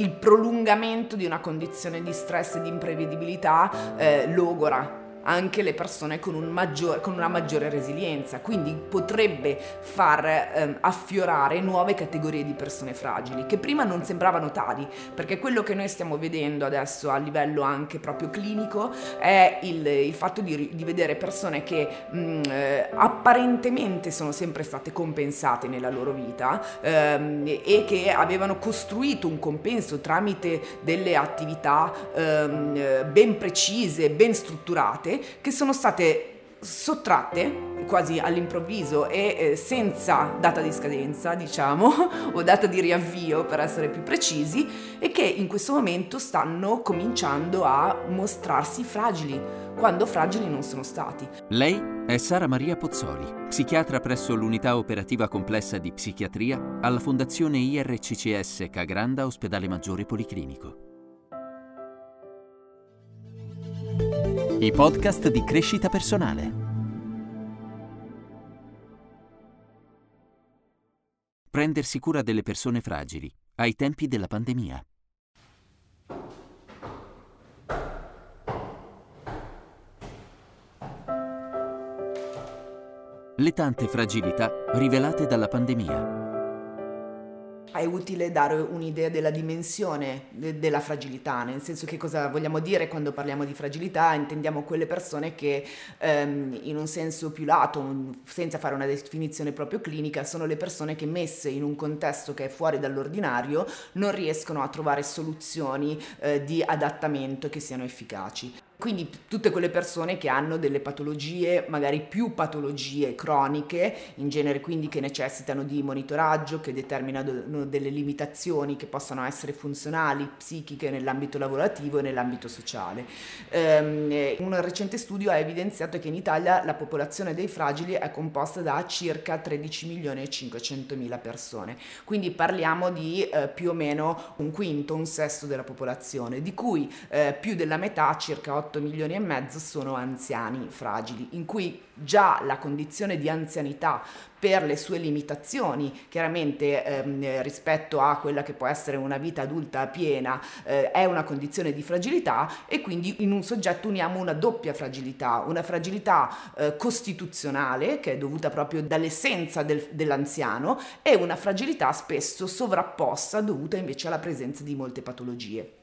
Il prolungamento di una condizione di stress e di imprevedibilità eh, logora anche le persone con, un maggior, con, una maggiore resilienza, quindi potrebbe far ehm, affiorare nuove categorie di persone fragili che prima non sembravano tali, perché quello che noi stiamo vedendo adesso a livello anche proprio clinico è il, il fatto di, di, vedere persone che mh, eh, apparentemente sono sempre state compensate nella loro vita ehm, e che avevano costruito un compenso tramite delle attività ehm, ben precise, ben strutturate che sono state sottratte quasi all'improvviso e eh, senza data di scadenza, diciamo, o data di riavvio per essere più precisi, e che in questo momento stanno cominciando a mostrarsi fragili, quando fragili non sono stati. Lei è Sara Maria Pozzoli, psichiatra presso l'unità operativa complessa di psichiatria alla Fondazione IRCCS Cagranda Ospedale Maggiore Policlinico. I podcast di crescita personale. Prendersi cura delle persone fragili ai tempi della pandemia. Le tante fragilità rivelate dalla pandemia è utile dare un'idea della dimensione de- della fragilità, nel senso che cosa vogliamo dire quando parliamo di fragilità? Intendiamo quelle persone che ehm, in un senso più lato, senza fare una definizione proprio clinica, sono le persone che messe in un contesto che è fuori dall'ordinario non riescono a trovare soluzioni eh, di adattamento che siano efficaci. Quindi tutte quelle persone che hanno delle patologie, magari più patologie croniche, in genere quindi che necessitano di monitoraggio, che determinano delle limitazioni che possano essere funzionali, psichiche nell'ambito lavorativo e nell'ambito sociale. Um, un recente studio ha evidenziato che in Italia la popolazione dei fragili è composta da circa 13 milioni e 500 mila persone, quindi parliamo di eh, più o meno un quinto, un sesto della popolazione, di cui eh, più della metà, circa 8 8 milioni e mezzo sono anziani fragili, in cui già la condizione di anzianità per le sue limitazioni, chiaramente ehm, rispetto a quella che può essere una vita adulta piena, eh, è una condizione di fragilità e quindi in un soggetto uniamo una doppia fragilità, una fragilità eh, costituzionale che è dovuta proprio dall'essenza del, dell'anziano e una fragilità spesso sovrapposta dovuta invece alla presenza di molte patologie.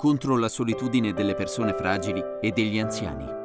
Contro la solitudine delle persone fragili e degli anziani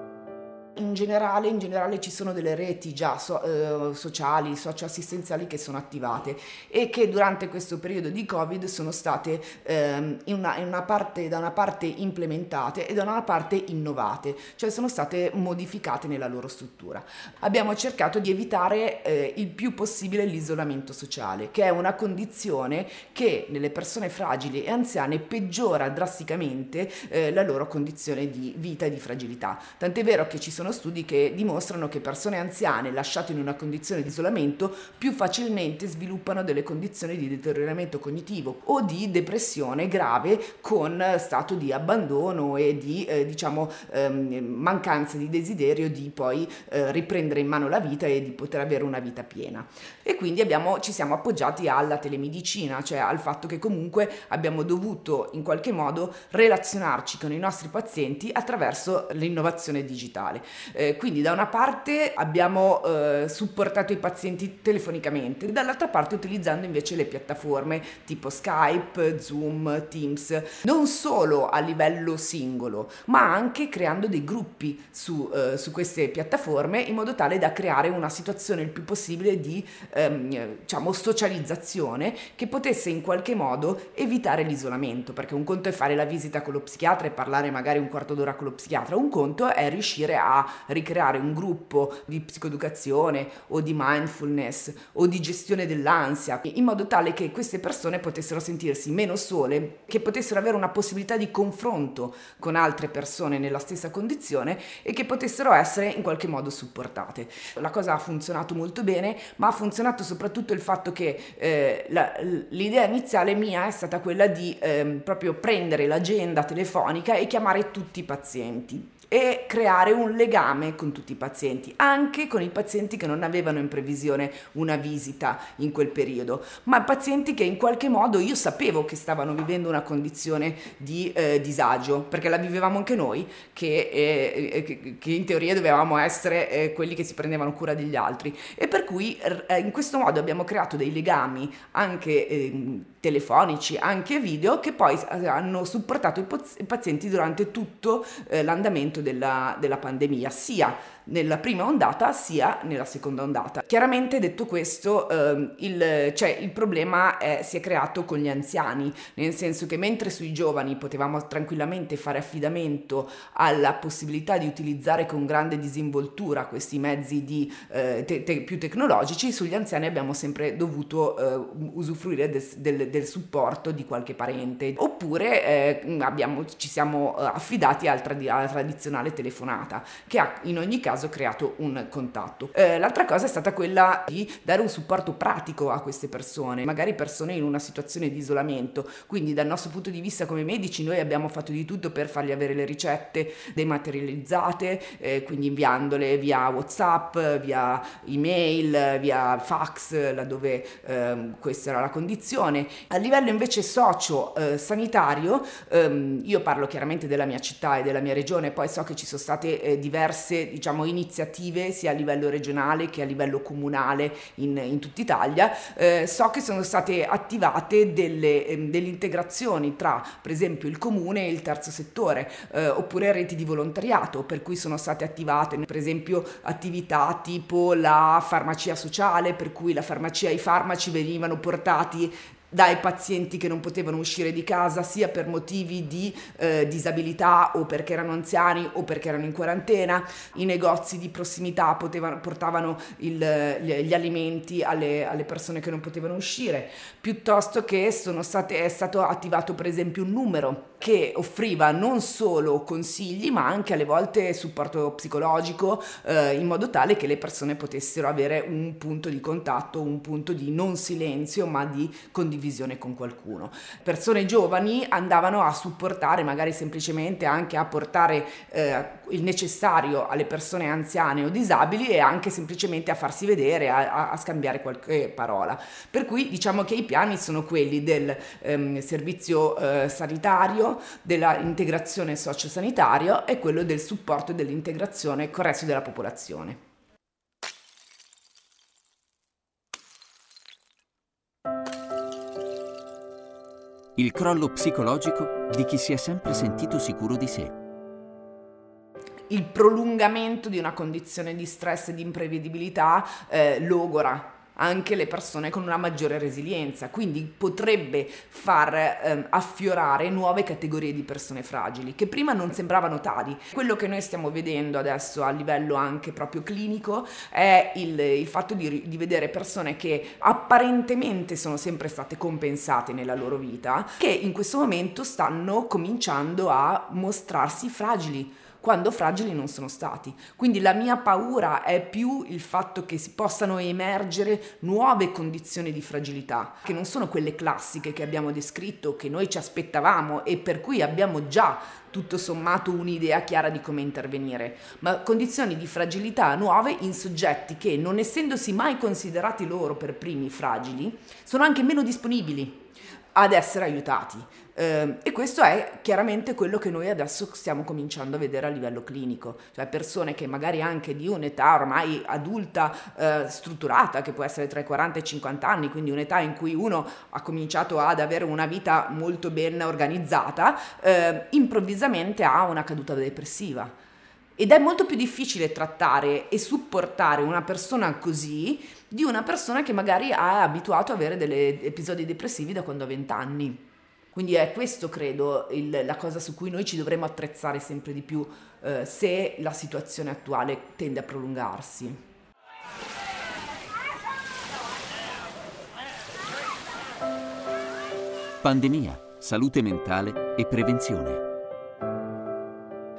in generale, in generale, ci sono delle reti già so, eh, sociali, socioassistenziali che sono attivate e che durante questo periodo di Covid sono state ehm, in una, in una parte, da una parte implementate e da una parte innovate, cioè sono state modificate nella loro struttura. Abbiamo cercato di evitare eh, il più possibile l'isolamento sociale, che è una condizione che nelle persone fragili e anziane peggiora drasticamente eh, la loro condizione di vita e di fragilità. Tant'è vero che ci sono sono studi che dimostrano che persone anziane lasciate in una condizione di isolamento più facilmente sviluppano delle condizioni di deterioramento cognitivo o di depressione grave con stato di abbandono e di eh, diciamo ehm, mancanza di desiderio di poi eh, riprendere in mano la vita e di poter avere una vita piena. E quindi abbiamo, ci siamo appoggiati alla telemedicina, cioè al fatto che comunque abbiamo dovuto in qualche modo relazionarci con i nostri pazienti attraverso l'innovazione digitale. Eh, quindi da una parte abbiamo eh, supportato i pazienti telefonicamente, dall'altra parte utilizzando invece le piattaforme tipo Skype, Zoom, Teams, non solo a livello singolo, ma anche creando dei gruppi su, eh, su queste piattaforme in modo tale da creare una situazione il più possibile di ehm, diciamo, socializzazione che potesse in qualche modo evitare l'isolamento, perché un conto è fare la visita con lo psichiatra e parlare magari un quarto d'ora con lo psichiatra, un conto è riuscire a ricreare un gruppo di psicoeducazione o di mindfulness o di gestione dell'ansia, in modo tale che queste persone potessero sentirsi meno sole, che potessero avere una possibilità di confronto con altre persone nella stessa condizione e che potessero essere in qualche modo supportate. La cosa ha funzionato molto bene, ma ha funzionato soprattutto il fatto che eh, la, l'idea iniziale mia è stata quella di eh, proprio prendere l'agenda telefonica e chiamare tutti i pazienti e creare un legame con tutti i pazienti, anche con i pazienti che non avevano in previsione una visita in quel periodo, ma pazienti che in qualche modo io sapevo che stavano vivendo una condizione di eh, disagio, perché la vivevamo anche noi, che, eh, eh che in teoria dovevamo essere eh, quelli che si prendevano cura degli altri. E per cui eh, in questo modo abbiamo creato dei legami anche ehm, telefonici, anche video, che poi hanno supportato i, pazienti durante tutto eh, l'andamento della, della pandemia, sia nella prima ondata sia nella seconda ondata. Chiaramente detto questo, ehm, il, cioè, il, problema è, si è creato con gli anziani, nel senso che mentre sui giovani potevamo tranquillamente fare affidamento alla possibilità di utilizzare con grande disinvoltura questi mezzi di, eh, te, te, più tecnologici, sugli anziani abbiamo sempre dovuto eh, usufruire del, del, del, supporto di qualche parente, oppure eh, abbiamo, ci siamo eh, affidati al trad- alla tradizionale telefonata, che ha in ogni caso caso creato un contatto. Eh, l'altra cosa è stata quella di dare un supporto pratico a queste persone, magari persone in una situazione di isolamento, quindi dal nostro punto di vista come medici noi abbiamo fatto di tutto per fargli avere le ricette dematerializzate, eh, quindi inviandole via Whatsapp, via email, via fax, laddove eh, questa era la condizione. A livello invece socio-sanitario, eh, ehm, io parlo chiaramente della mia città e della mia regione, poi so che ci sono state eh, diverse, diciamo, iniziative sia a livello regionale che a livello comunale in, in tutta Italia. Eh, so che sono state attivate delle, eh, delle, integrazioni tra per esempio il comune e il terzo settore eh, oppure reti di volontariato per cui sono state attivate per esempio attività tipo la farmacia sociale per cui la farmacia e i farmaci venivano portati dai pazienti che non potevano uscire di casa sia per motivi di eh, disabilità o perché erano anziani o perché erano in quarantena, i negozi di prossimità potevano, portavano il, gli, alimenti alle, alle, persone che non potevano uscire, piuttosto che state, è stato attivato per esempio un numero che offriva non solo consigli ma anche alle volte supporto psicologico eh, in modo tale che le persone potessero avere un punto di contatto, un punto di non silenzio ma di condivisione con qualcuno. Persone giovani andavano a supportare magari semplicemente anche a portare eh, il necessario alle persone anziane o disabili e anche semplicemente a farsi vedere, a, a scambiare qualche parola. Per cui diciamo che i piani sono quelli del ehm, servizio eh, sanitario, dell'integrazione sociosanitaria e quello del supporto e dell'integrazione con il resto della popolazione. Il crollo psicologico di chi si è sempre sentito sicuro di sé. Il prolungamento di una condizione di stress e di imprevedibilità eh, logora anche le persone con una maggiore resilienza, quindi potrebbe far eh, affiorare nuove categorie di persone fragili che prima non sembravano tali. Quello che noi stiamo vedendo adesso a livello anche proprio clinico è il, il fatto di, di vedere persone che apparentemente sono sempre state compensate nella loro vita, che in questo momento stanno cominciando a mostrarsi fragili quando fragili non sono stati. Quindi la mia paura è più il fatto che si possano emergere nuove condizioni di fragilità, che non sono quelle classiche che abbiamo descritto, che noi ci aspettavamo e per cui abbiamo già tutto sommato un'idea chiara di come intervenire, ma condizioni di fragilità nuove in soggetti che, non essendosi mai considerati loro per primi fragili, sono anche meno disponibili ad essere aiutati. Eh, e questo è chiaramente quello che noi adesso stiamo cominciando a vedere a livello clinico, cioè persone che magari anche di un'età ormai adulta eh, strutturata, che può essere tra i 40 e i 50 anni, quindi un'età in cui uno ha cominciato ad avere una vita molto ben organizzata, eh, improvvisamente ha una caduta depressiva. Ed è molto più difficile trattare e supportare una persona così di una persona che magari è abituato ad avere degli episodi depressivi da quando ha 20 anni. Quindi è questo, credo, il, la cosa su cui noi ci dovremmo attrezzare sempre di più eh, se la situazione attuale tende a prolungarsi. Pandemia, salute mentale e prevenzione.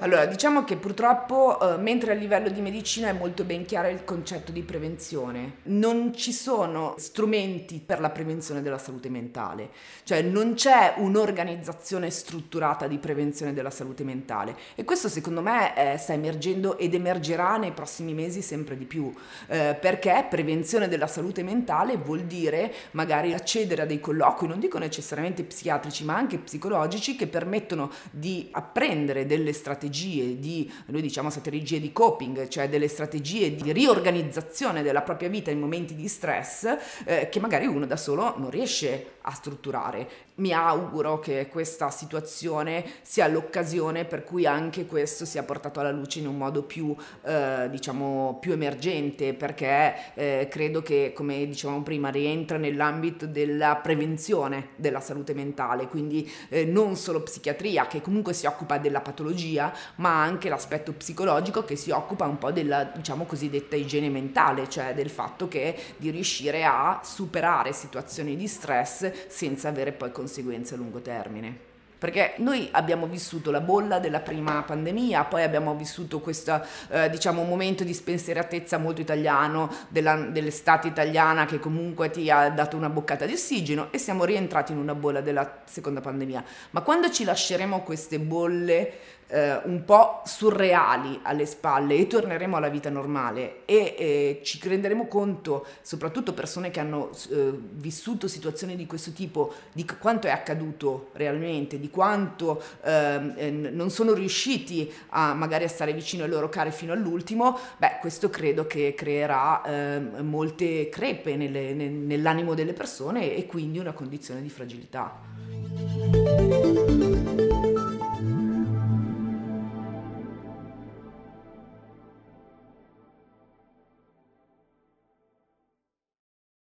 Allora, diciamo che purtroppo, eh, mentre a livello di medicina è molto ben chiaro il concetto di prevenzione, non ci sono strumenti per la prevenzione della salute mentale, cioè non c'è un'organizzazione strutturata di prevenzione della salute mentale. E questo secondo me eh, sta emergendo ed emergerà nei prossimi mesi sempre di più, eh, perché prevenzione della salute mentale vuol dire magari accedere a dei colloqui, non dico necessariamente psichiatrici, ma anche psicologici che permettono di apprendere delle strategie strategie di, noi diciamo strategie di coping, cioè delle strategie di riorganizzazione della propria vita in momenti di stress eh, che magari uno da solo non riesce a strutturare. Mi auguro che questa situazione sia l'occasione per cui anche questo sia portato alla luce in un modo più, eh, diciamo, più emergente, perché eh, credo che, come dicevamo prima, rientra nell'ambito della prevenzione della salute mentale, quindi eh, non solo psichiatria, che comunque si occupa della patologia, ma anche l'aspetto psicologico che si occupa un po' della, diciamo, cosiddetta igiene mentale, cioè del fatto che di riuscire a superare situazioni di stress senza avere poi conseguenze a lungo termine. Perché noi abbiamo vissuto la bolla della prima pandemia, poi abbiamo vissuto questo eh, diciamo, momento di spensieratezza molto italiano della, dell'estate italiana che comunque ti ha dato una boccata di ossigeno e siamo rientrati in una bolla della seconda pandemia. Ma quando ci lasceremo queste bolle eh, un po' surreali alle spalle e torneremo alla vita normale e eh, ci renderemo conto, soprattutto persone che hanno eh, vissuto situazioni di questo tipo, di quanto è accaduto realmente, di quanto ehm, eh, non sono riusciti a magari a stare vicino ai loro cari fino all'ultimo, beh, questo credo che creerà ehm, molte crepe nelle, nell'animo delle persone e quindi una condizione di fragilità.